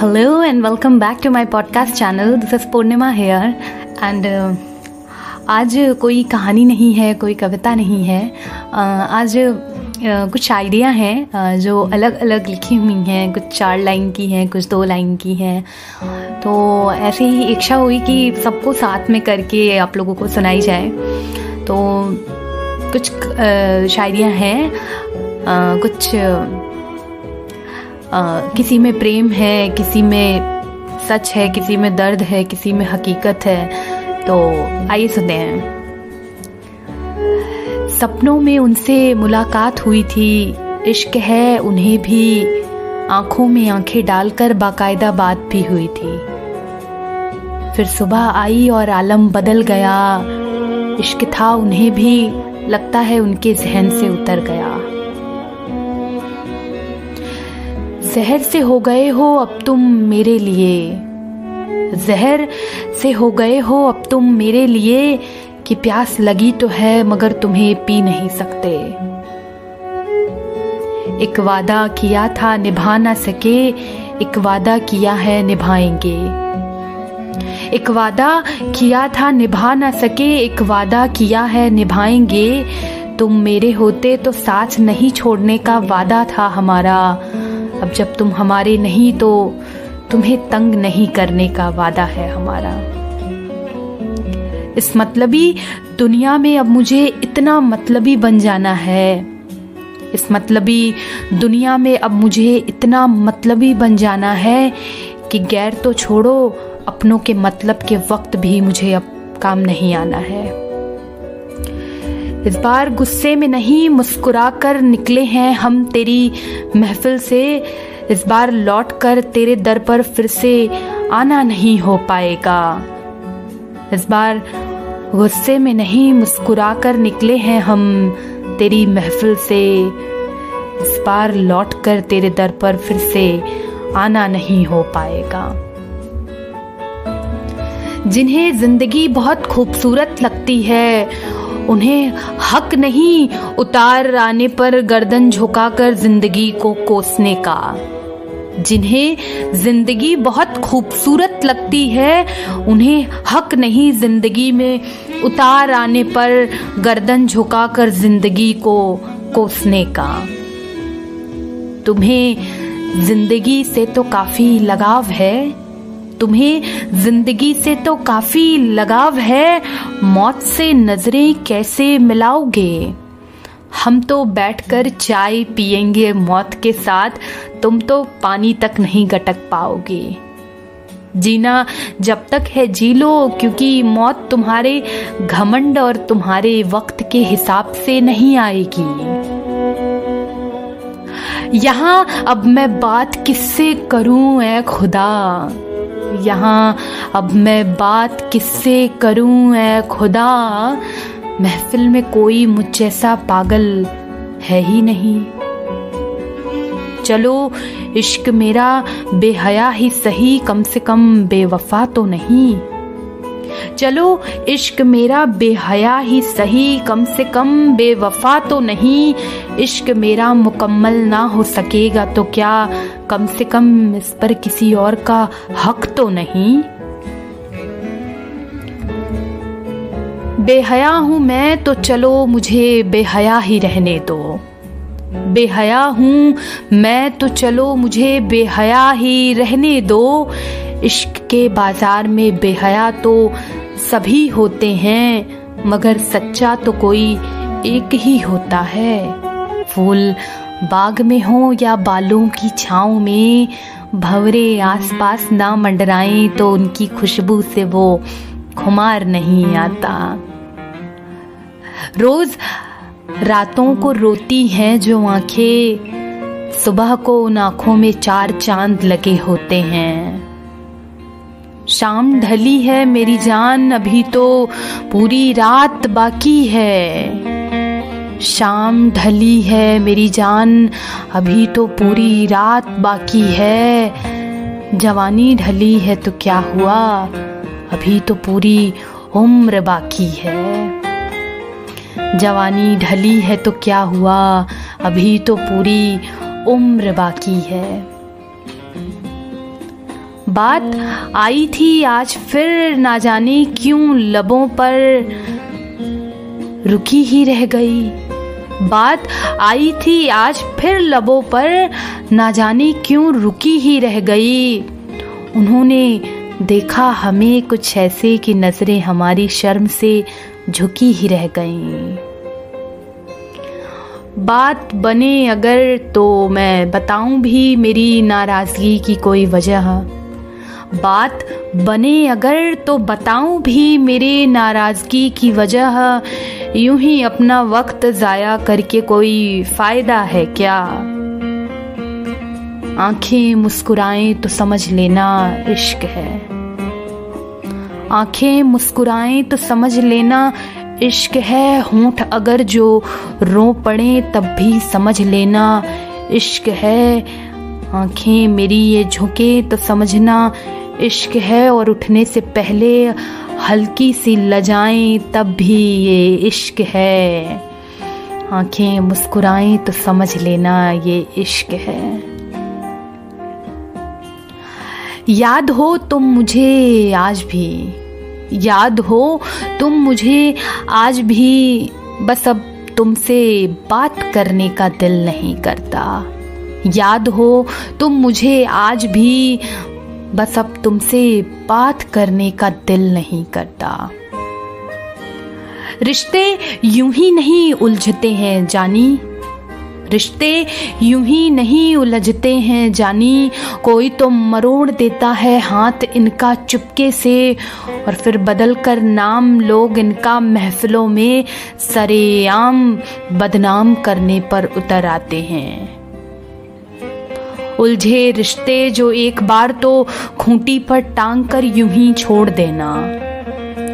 And welcome back to my podcast channel. This is Purnima here. And uh, आज कोई कहानी नहीं है कोई कविता नहीं है। Uh, आज uh, कुछ शायरियाँ हैं uh, जो अलग अलग लिखी हुई हैं कुछ चार लाइन की हैं कुछ दो लाइन की हैं। तो ऐसे ही इच्छा हुई कि सबको साथ में करके आप लोगों को सुनाई जाए। तो कुछ शायरियाँ हैं। कुछ आ, किसी में प्रेम है किसी में सच है किसी में दर्द है किसी में हकीकत है तो आइए सुनते हैं। सपनों में उनसे मुलाकात हुई थी। इश्क है उन्हें भी। आँखों में आँखें डालकर बाकायदा बात भी हुई थी। फिर सुबह आई और आलम बदल गया। इश्क था उन्हें भी। लगता है उनके जहन से उतर गया। जहर से हो गए हो, अब तुम मेरे लिए। जहर से हो गए हो, अब तुम मेरे लिए। कि प्यास लगी तो है, मगर तुम्हें पी नहीं सकते। एक वादा किया था, निभा ना सके। एक वादा किया है, निभाएँगे। एक वादा किया था, निभा ना सके। एक वादा किया है, निभाएँगे। तुम मेरे होते तो साथ नहीं छोड़ने का वादा था हमारा। अब जब तुम हमारे नहीं तो तुम्हें तंग नहीं करने का वादा है हमारा। इस मतलबी दुनिया में अब मुझे इतना मतलबी बन जाना है। इस मतलबी दुनिया में अब मुझे इतना मतलबी बन जाना है कि गैर तो छोड़ो, अपनों के मतलब के वक्त भी मुझे अब काम नहीं आना है। इस बार गुस्से में नहीं मुस्कुरा कर निकले हैं हम तेरी महफिल से। इस बार लौट कर तेरे दर पर फिर से आना नहीं हो पाएगा। इस बार गुस्से में नहीं मुस्कुरा कर निकले हैं हम तेरी महफिल से। इस बार लौट कर तेरे दर पर फिर से आना नहीं हो पाएगा। जिन्हें ज़िंदगी बहुत खूबसूरत लगती है उन्हें हक नहीं उतार आने पर गर्दन झुकाकर ज़िंदगी को कोसने का। जिन्हें ज़िंदगी बहुत खूबसूरत लगती है, उन्हें हक नहीं ज़िंदगी में उतार आने पर गर्दन झुकाकर ज़िंदगी को कोसने का। तुम्हें ज़िंदगी से तो काफ़ी लगाव है तुम्हें ज़िंदगी से तो काफ़ी लगाव है, मौत से नज़रें कैसे मिलाओगे? हम तो बैठकर चाय पिएँगे मौत के साथ, तुम तो पानी तक नहीं गटक पाओगे। जीना जब तक है जी लो, क्योंकि मौत तुम्हारे घमंड और तुम्हारे वक्त के हिसाब से नहीं आएगी। यहाँ अब मैं बात किससे करूँ ए खुदा? यहाँ। अब मैं बात किससे करूँ ए खुदा? महफिल में कोई मुझ जैसा पागल है ही नहीं। चलो, इश्क मेरा बेहया ही सही, कम से कम बेवफा तो नहीं। चलो, इश्क मेरा बेहया ही सही, कम से कम बेवफा तो नहीं। इश्क मेरा मुकम्मल ना हो सकेगा तो क्या? कम से कम इस पर किसी और का हक तो नहीं। बेहया हूँ मैं तो चलो मुझे बेहया ही रहने दो। बेहया हूँ, मैं तो चलो मुझे बेहया ही रहने दो। इश्क के बाज़ार में बेहया तो सभी होते हैं, मगर सच्चा तो कोई एक ही होता है। फूल बाग में हो या बालों की छाँव में, भवरे आसपास ना मंडराएँ तो उनकी खुशबू से वो खुमार नहीं आता। रोज रातों को रोती हैं जो आँखें, सुबह को उन आँखों में चार चाँद लगे होते हैं। शाम ढली है मेरी जान, अभी तो पूरी रात बाकी है। शाम ढली है मेरी जान, अभी तो पूरी रात बाकी है। जवानी ढली है तो क्या हुआ? अभी तो पूरी उम्र बाकी है। जवानी ढली है तो क्या हुआ? अभी तो पूरी उम्र बाकी है। बात आई थी आज फिर ना जाने क्यों लबों पर रुकी ही रह गई। बात आई थी आज फिर लबों पर ना जाने क्यों रुकी ही रह गई। उन्होंने देखा हमें कुछ ऐसे कि नज़रें हमारी शर्म से झुकी ही रह गई। बात बने अगर तो मैं बताऊँ भी मेरी नाराज़गी की कोई वजह। बात बने अगर तो बताऊँ भी मेरे नाराज़गी की वजह। यूँ ही अपना वक्त ज़ाया करके कोई फ़ायदा है क्या? आँखें मुस्कुराएँ तो समझ लेना इश्क है। आँखें मुस्कुराएँ तो समझ लेना, इश्क है होंठ अगर जो रो पड़े तब भी समझ लेना। इश्क है आँखें मेरी ये झुके तो समझना। इश्क है और उठने से पहले हल्की सी लजाएँ तब भी ये इश्क है। आँखें मुस्कुराएँ तो समझ लेना ये इश्क है। याद हो तुम मुझे आज भी। याद हो तुम मुझे आज भी। बस अब तुमसे बात करने का दिल नहीं करता। याद हो तुम मुझे आज भी। बस अब तुमसे बात करने का दिल नहीं करता। रिश्ते यूँ ही नहीं उलझते हैं, जानी। रिश्ते यूँ ही नहीं उलझते हैं। जानी कोई तो मरोड़ देता है हाथ इनका चुपके से, और फिर बदल कर नाम लोग इनका महफिलों में सरेआम बदनाम करने पर उतर आते हैं। उलझे रिश्ते जो एक बार तो खूंटी पर टांग कर यूँ ही छोड़ देना।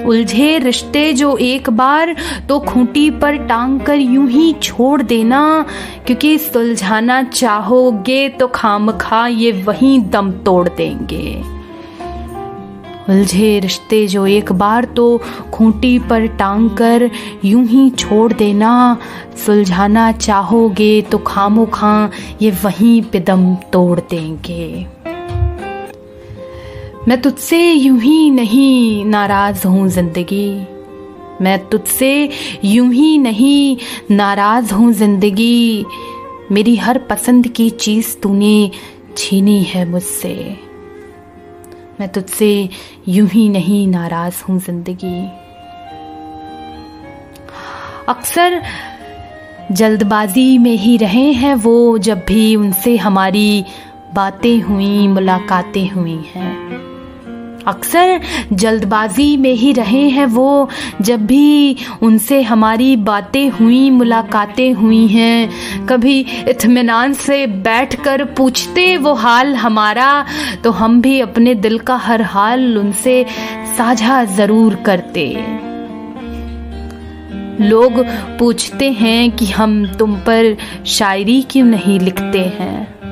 उलझे रिश्ते जो एक बार तो खूंटी पर टांग कर यूँ ही छोड़ देना। क्योंकि सुलझाना चाहोगे तो खाम खा ये वहीं दम तोड़ देंगे। उलझे रिश्ते जो एक बार तो खूंटी पर टांग कर यूँ ही छोड़ देना। सुलझाना चाहोगे तो खामो खां ये वहीं पे दम तोड़ देंगे। मैं तुझसे यूँ ही नहीं नाराज़ हूँ ज़िंदगी। मैं तुझसे यूँ ही नहीं नाराज़ हूँ ज़िंदगी। मेरी हर पसंद की चीज़ तूने छीनी है मुझसे। मैं तुझसे यूँ ही नहीं नाराज़ हूँ ज़िंदगी। अक्सर जल्दबाजी में ही रहे हैं वो, जब भी उनसे हमारी बातें हुई, मुलाकातें हुई हैं। अक्सर जल्दबाजी में ही रहे हैं वो, जब भी उनसे हमारी बातें हुई, मुलाकातें हुई हैं, कभी इत्मीनान से बैठकर पूछते, वो हाल हमारा? तो हम भी अपने दिल का हर हाल उनसे साझा ज़रूर करते। लोग पूछते हैं कि हम तुम पर शायरी क्यों नहीं लिखते हैं?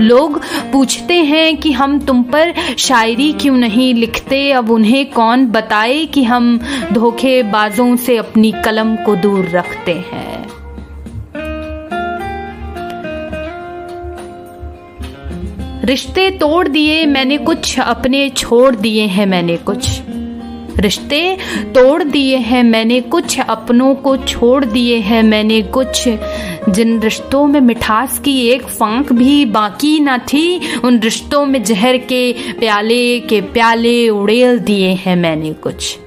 लोग पूछते हैं कि हम तुम पर शायरी क्यों नहीं लिखते? अब उन्हें कौन बताए कि हम धोखेबाजों से अपनी कलम को दूर रखते हैं? रिश्ते तोड़ दिए मैंने कुछ, अपने छोड़ दिए हैं मैंने कुछ। रिश्ते तोड़ दिए हैं मैंने कुछ, अपनों को छोड़ दिए हैं मैंने कुछ। जिन रिश्तों में मिठास की एक फांक भी बाकी ना थी, उन रिश्तों में जहर के प्याले के प्याले उड़ेल दिए हैं मैंने कुछ।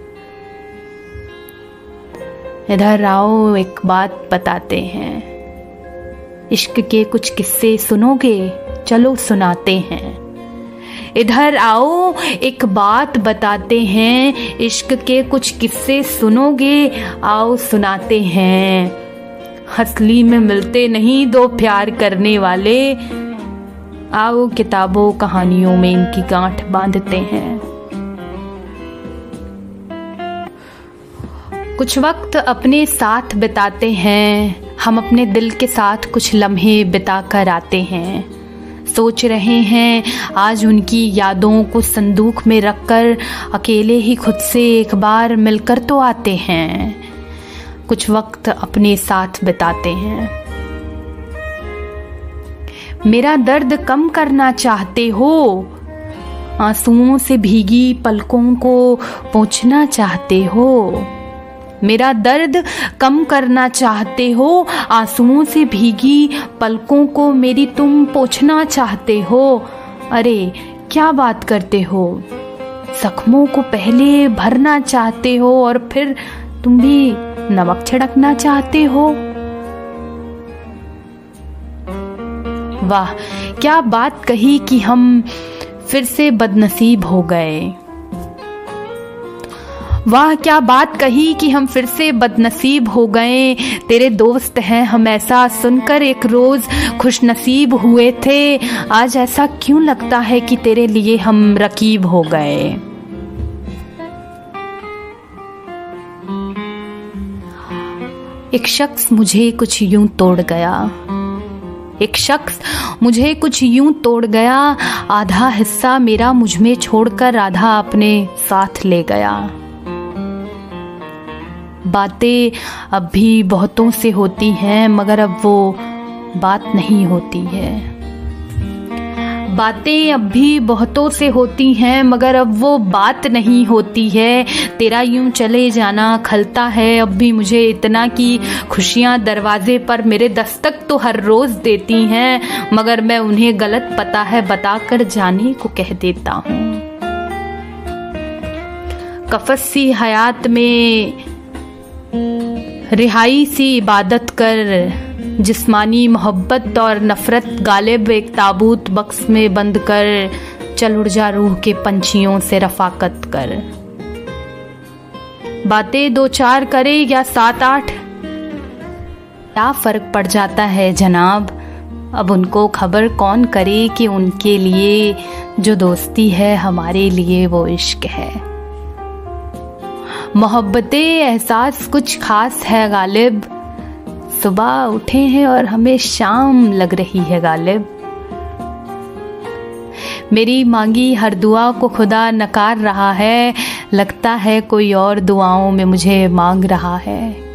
इधर आओ, एक बात बताते हैं। इश्क के कुछ किस्से सुनोगे? चलो सुनाते हैं। इधर आओ, एक बात बताते हैं। इश्क के कुछ किस्से सुनोगे? आओ सुनाते हैं। हसली में मिलते नहीं दो प्यार करने वाले। आओ किताबों कहानियों में इनकी गांठ बांधते हैं। कुछ वक्त अपने साथ बिताते हैं। हम अपने दिल के साथ कुछ लम्हे बिता कर आते हैं। सोच रहे हैं, आज उनकी यादों को संदूक में रखकर अकेले ही खुद से एक बार मिलकर तो आते हैं। कुछ वक्त अपने साथ बिताते हैं। मेरा दर्द कम करना चाहते हो, आंसुओं से भीगी पलकों को पोछना चाहते हो। मेरा दर्द कम करना चाहते हो, आंसुओं से भीगी पलकों को मेरी तुम पोछना चाहते हो। अरे, क्या बात करते हो? जख्मों को पहले भरना चाहते हो और फिर तुम भी नमक छिड़कना चाहते हो। वाह, क्या बात कही कि हम फिर से बदनसीब हो गए। वाह, क्या बात कही कि हम फिर से बदनसीब हो गए। तेरे दोस्त हैं, हम ऐसा सुनकर एक रोज खुशनसीब हुए थे। आज ऐसा क्यों लगता है कि तेरे लिए हम रकीब हो गए? एक शख्स मुझे कुछ यूँ तोड़ गया। एक शख्स मुझे कुछ यूँ तोड़ गया। आधा हिस्सा मेरा मुझमें छोड़कर राधा अपने साथ ले गया। बातें अब भी बहुतों से होती हैं, मगर अब वो बात नहीं होती है। बातें अब भी बहुतों से होती हैं, मगर अब वो बात नहीं होती है। तेरा यूँ चले जाना खलता है, अब भी मुझे इतना कि खुशियाँ दरवाजे पर मेरे दस्तक तो हर रोज देती हैं, मगर मैं उन्हें गलत पता है, बताकर जाने को कह देता हूँ। कफसी हयात में रिहाई सी इबादत कर जिस्मानी मोहब्बत और नफ़रत गालिब एक ताबूत बक्स में बंद कर चल उड़ जा रूह के पंछियों से रफाकत कर। बातें दो चार करे या सात आठ, क्या फ़र्क पड़ जाता है जनाब? अब उनको खबर कौन करे कि उनके लिए जो दोस्ती है, हमारे लिए वो इश्क है। मोहब्बत, एहसास कुछ खास है गालिब। सुबह उठे हैं और हमें शाम लग रही है गालिब। मेरी मांगी हर दुआ को खुदा नकार रहा है। लगता है कोई और दुआओं में मुझे मांग रहा है।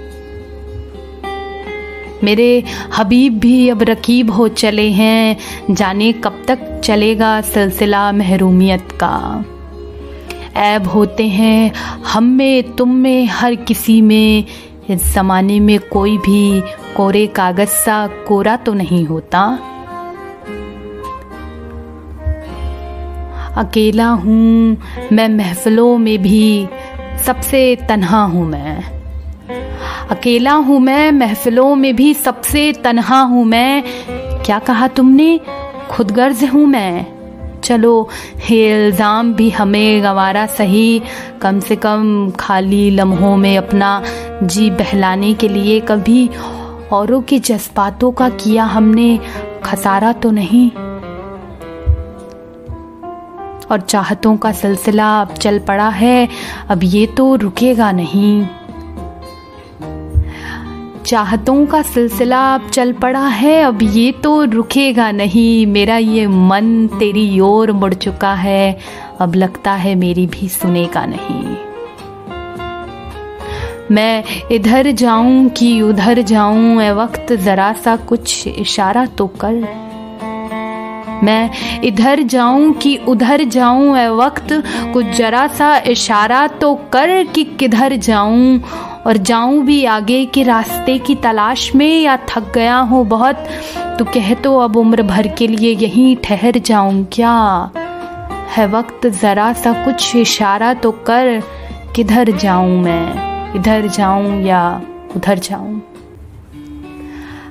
मेरे हबीब भी अब रकीब हो चले हैं। जाने कब तक चलेगा सिलसिला महरूमियत का। ऐब होते हैं हम में, तुम में, हर किसी में। इस ज़माने में कोई भी कोरे कागज़ सा कोरा तो नहीं होता। अकेला हूँ मैं महफिलों में भी, सबसे तन्हा हूँ मैं। अकेला हूँ मैं महफिलों में भी, सबसे तन्हा हूँ मैं। क्या कहा तुमने? खुदगर्ज हूँ मैं। चलो ये इल्ज़ाम भी हमें गंवारा सही। कम से कम खाली लम्हों में अपना जी बहलाने के लिए कभी औरों के जज्बातों का किया हमने खसारा तो नहीं। और चाहतों का सिलसिला अब चल पड़ा है, अब ये तो रुकेगा नहीं। चाहतों का सिलसिला अब चल पड़ा है। अब ये तो रुकेगा नहीं। मेरा ये मन तेरी ओर मुड़ चुका है। अब लगता है मेरी भी सुनेगा नहीं। मैं इधर जाऊँ कि उधर जाऊँ ए वक्त जरा सा कुछ इशारा तो कर। मैं इधर जाऊँ कि उधर जाऊँ ए वक्त कुछ जरा सा इशारा तो कर कि किधर जाऊँ। और जाऊँ भी आगे के रास्ते की तलाश में या थक गया हूँ बहुत तो कह तो अब उम्र भर के लिए यहीं ठहर जाऊँ क्या? है वक्त ज़रा सा कुछ इशारा तो कर, किधर जाऊँ मैं? इधर जाऊँ या उधर जाऊँ?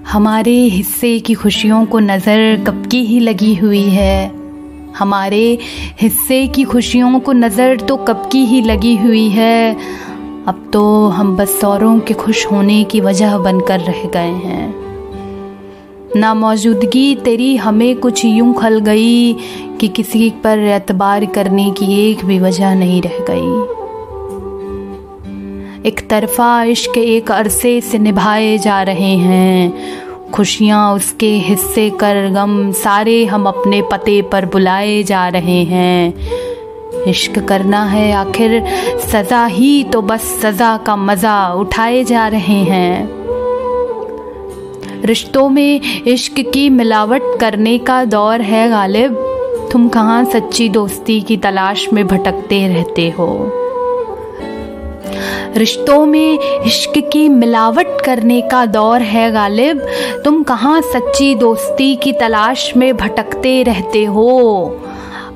हमारे हिस्से की खुशियों को नज़र कब की ही लगी हुई है? हमारे हिस्से की खुशियों को नज़र तो कब की ही लगी हुई है? अब तो हम बस सौरों के खुश होने की वजह बनकर रह गए हैं। ना मौजूदगी तेरी हमें कुछ यूँ खल गई कि किसी पर एतबार करने की एक भी वजह नहीं रह गई। एक तरफा इश्क एक अरसे से निभाए जा रहे हैं। खुशियाँ उसके हिस्से कर गम सारे हम अपने पते पर बुलाए जा रहे हैं। इश्क करना है, आखिर सज़ा ही तो बस सज़ा का मज़ा उठाए जा रहे हैं। रिश्तों में इश्क की मिलावट करने का दौर है गालिब। तुम कहाँ सच्ची दोस्ती की तलाश में भटकते रहते हो? रिश्तों में इश्क की मिलावट करने का दौर है गालिब। तुम कहाँ सच्ची दोस्ती की तलाश में भटकते रहते हो?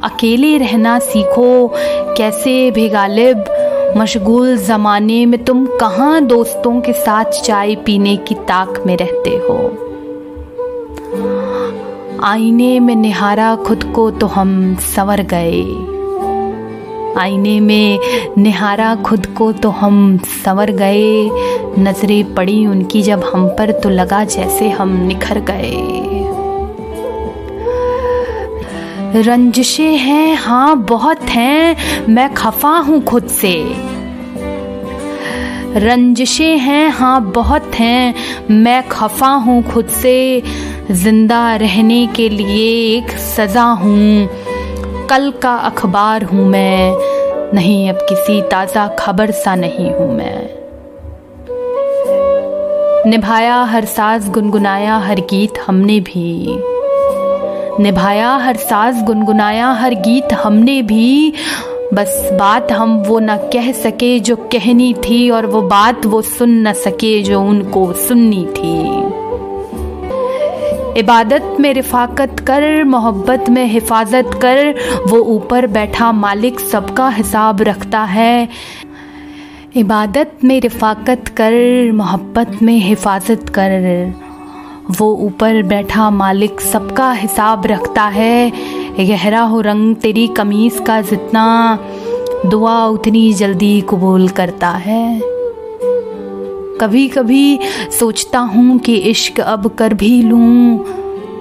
अकेले रहना सीखो, कैसे भी गालिब मशगूल ज़माने में तुम कहाँ दोस्तों के साथ चाय पीने की ताक में रहते हो? आईने में निहारा खुद को तो हम संवर गए। आईने में निहारा खुद को तो हम संवर गए। नज़रें पड़ी उनकी जब हम पर तो लगा जैसे हम निखर गए। रंजिशें हैं हाँ बहुत हैं, मैं खफा हूँ खुद से। रंजिशें हैं हाँ बहुत हैं, मैं खफा हूँ खुद से। ज़िंदा रहने के लिए एक सज़ा हूँ, कल का अखबार हूँ मैं, नहीं, अब किसी ताज़ा खबर सा नहीं हूँ मैं। निभाया हर साज, गुनगुनाया हर गीत हमने भी। निभाया, हर साज गुनगुनाया, हर गीत हमने भी। बस बात हम वो न कह सके जो कहनी थी और वो बात वो सुन न सके जो उनको सुननी थी। इबादत में रिफाकत कर, मोहब्बत में हिफाजत कर, वो ऊपर बैठा मालिक सबका हिसाब रखता है। इबादत में रिफाकत कर, मोहब्बत में हिफाजत कर। वो ऊपर बैठा मालिक सबका हिसाब रखता है। गहरा हो रंग तेरी कमीज का जितना दुआ उतनी जल्दी कबूल करता है। कभी कभी सोचता हूँ कि इश्क अब कर भी लूँ,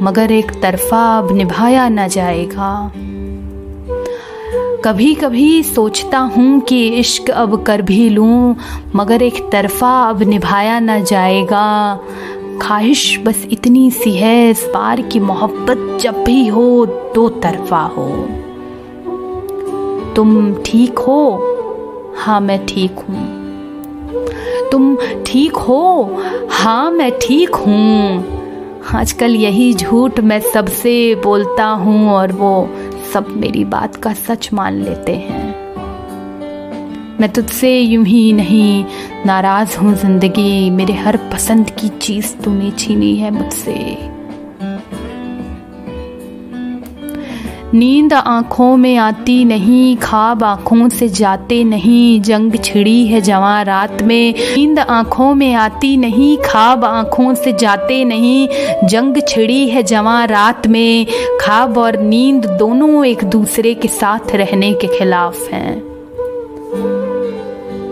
मगर एक तरफा अब निभाया न जाएगा। कभी कभी सोचता हूँ कि इश्क अब कर भी लूँ, मगर एक तरफा अब निभाया न जाएगा। ख्वाहिश बस इतनी सी है, इस बार की मोहब्बत जब भी हो, दो तरफा हो। तुम ठीक हो? हाँ मैं ठीक हूँ। तुम ठीक हो? हाँ मैं ठीक हूँ। आजकल यही झूठ मैं सबसे बोलता हूँ और वो सब मेरी बात का सच मान लेते हैं। मैं तुझसे यूँ ही नहीं नाराज़ हूँ ज़िंदगी। मेरे हर पसंद की चीज़ तूने छीनी है मुझसे। नींद आँखों में आती नहीं, खाब आँखों से जाते नहीं, जंग छिड़ी है जवा रात में। नींद आँखों में आती नहीं, खाब आँखों से जाते नहीं, जंग छिड़ी है जवा रात में। खाब और नींद दोनों एक दूसरे के साथ रहने के खिलाफ हैं।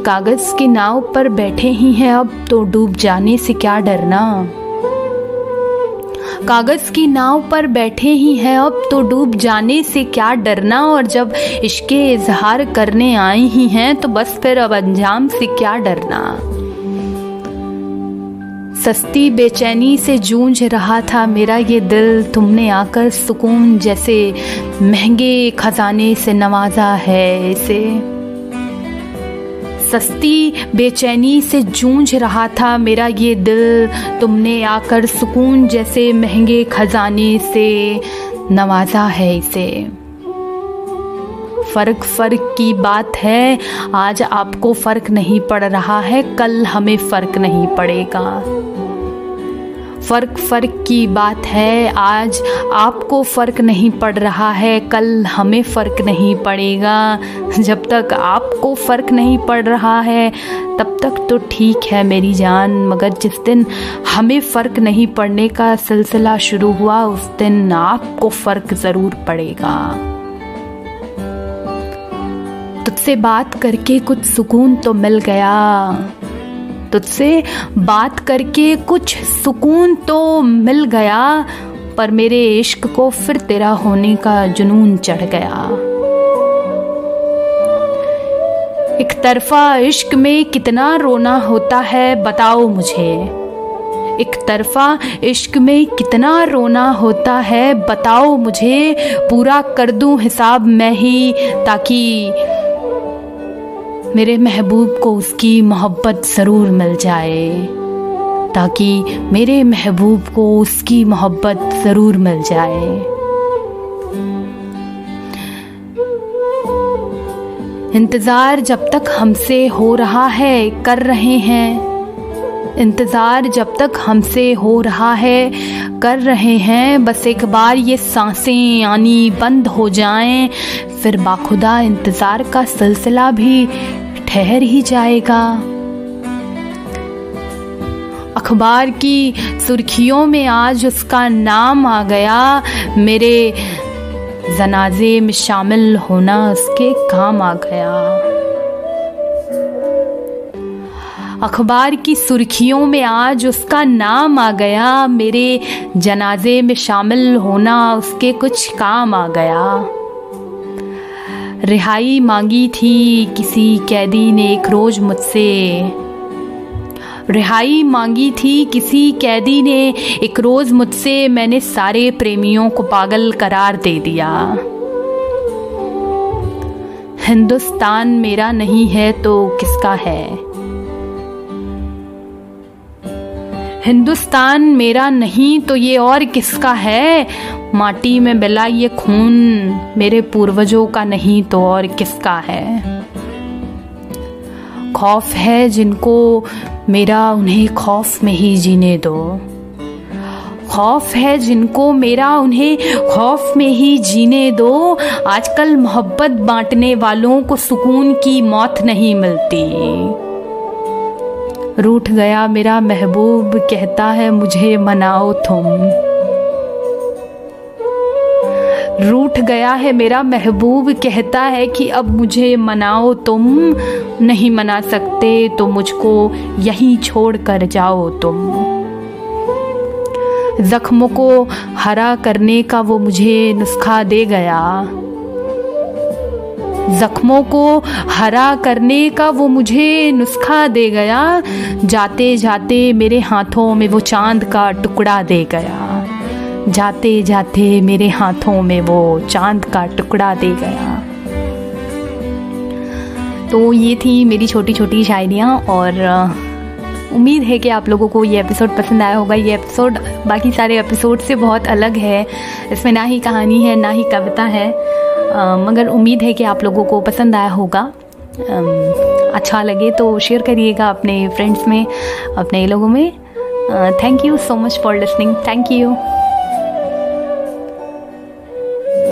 कागज़ की नाव पर बैठे ही हैं अब तो डूब जाने से क्या डरना? कागज़ की नाव पर बैठे ही हैं अब तो डूब जाने से क्या डरना? और जब इश्के इजहार करने आए ही हैं तो बस फिर अब अंजाम से क्या डरना? सस्ती बेचैनी से जूझ रहा था मेरा ये दिल, तुमने आकर सुकून जैसे महँगे खजाने से नवाजा है इसे। सस्ती, बेचैनी से जूझ रहा था मेरा ये दिल। तुमने आकर सुकून जैसे महँगे खजाने से नवाजा है इसे। फ़र्क फ़र्क की बात है, आज आपको फ़र्क नहीं पड़ रहा है, कल हमें फ़र्क नहीं पड़ेगा। फ़र्क फ़र्क की बात है। आज आपको फ़र्क नहीं पड़ रहा है। कल हमें फ़र्क नहीं पड़ेगा। जब तक आपको फ़र्क नहीं पड़ रहा है, तब तक तो ठीक है मेरी जान। मगर जिस दिन हमें फ़र्क नहीं पड़ने का सिलसिला शुरू हुआ, उस दिन आपको फ़र्क ज़रूर पड़ेगा। तुझसे बात करके कुछ सुकून तो मिल गया। तुझसे बात करके कुछ सुकून तो मिल गया, पर मेरे इश्क को फिर तेरा होने का जुनून चढ़ गया। एक तरफा इश्क में कितना रोना होता है, बताओ मुझे। एक तरफा इश्क में कितना रोना होता है, बताओ मुझे। पूरा कर दूँ हिसाब मैं ही, ताकि मेरे महबूब को उसकी मोहब्बत ज़रूर मिल जाए, ताकि मेरे महबूब को उसकी मोहब्बत ज़रूर मिल जाए। इंतज़ार जब तक हमसे हो रहा है, कर रहे हैं। इंतज़ार जब तक हमसे हो रहा है, कर रहे हैं, बस एक बार ये साँसें यानी बंद हो जाएँ, फिर बाखुदा इंतज़ार का सिलसिला भी ठहर ही जाएगा। अखबार की सुर्खियों में आज उसका नाम आ गया, मेरे जनाजे में शामिल होना उसके काम आ गया। अखबार की सुर्खियों में आज उसका नाम आ गया। मेरे जनाजे में शामिल होना उसके कुछ काम आ गया। रिहाई मांगी थी किसी कैदी ने एक रोज मुझसे। रिहाई मांगी थी किसी कैदी ने एक रोज मुझसे। मैंने सारे प्रेमियों को पागल करार दे दिया। हिंदुस्तान मेरा नहीं है तो किसका है? हिंदुस्तान मेरा नहीं तो ये और किसका है? माटी में बिला ये खून, मेरे पूर्वजों का नहीं तो और किसका है? खौफ है जिनको मेरा उन्हें खौफ में ही जीने दो। खौफ है जिनको मेरा उन्हें खौफ में ही जीने दो। आजकल मोहब्बत बांटने वालों को सुकून की मौत नहीं मिलती। रूठ गया मेरा महबूब, कहता है, मुझे मनाओ तुम। रूठ गया है मेरा महबूब, कहता है कि अब मुझे मनाओ तुम। नहीं मना सकते तो मुझको यहीं छोड़ कर जाओ तुम। जख्मों को हरा करने का वो मुझे नुस्खा दे गया। जख्मों को हरा करने का वो मुझे नुस्खा दे गया। जाते जाते मेरे हाथों में वो चाँद का टुकड़ा दे गया। जाते जाते मेरे हाथों में वो चाँद का टुकड़ा दे गया। तो ये थी मेरी छोटी छोटी शायरियाँ और उम्मीद है कि आप लोगों को ये एपिसोड पसंद आया होगा। ये एपिसोड, बाकी सारे एपिसोड से बहुत अलग है। इसमें ना ही कहानी है, ना ही कविता है। मगर उम्मीद है कि आप लोगों को पसंद आया होगा। अच्छा लगे तो शेयर करिएगा अपने फ्रेंड्स में, अपने लोगों में। Thank you so much for listening thank you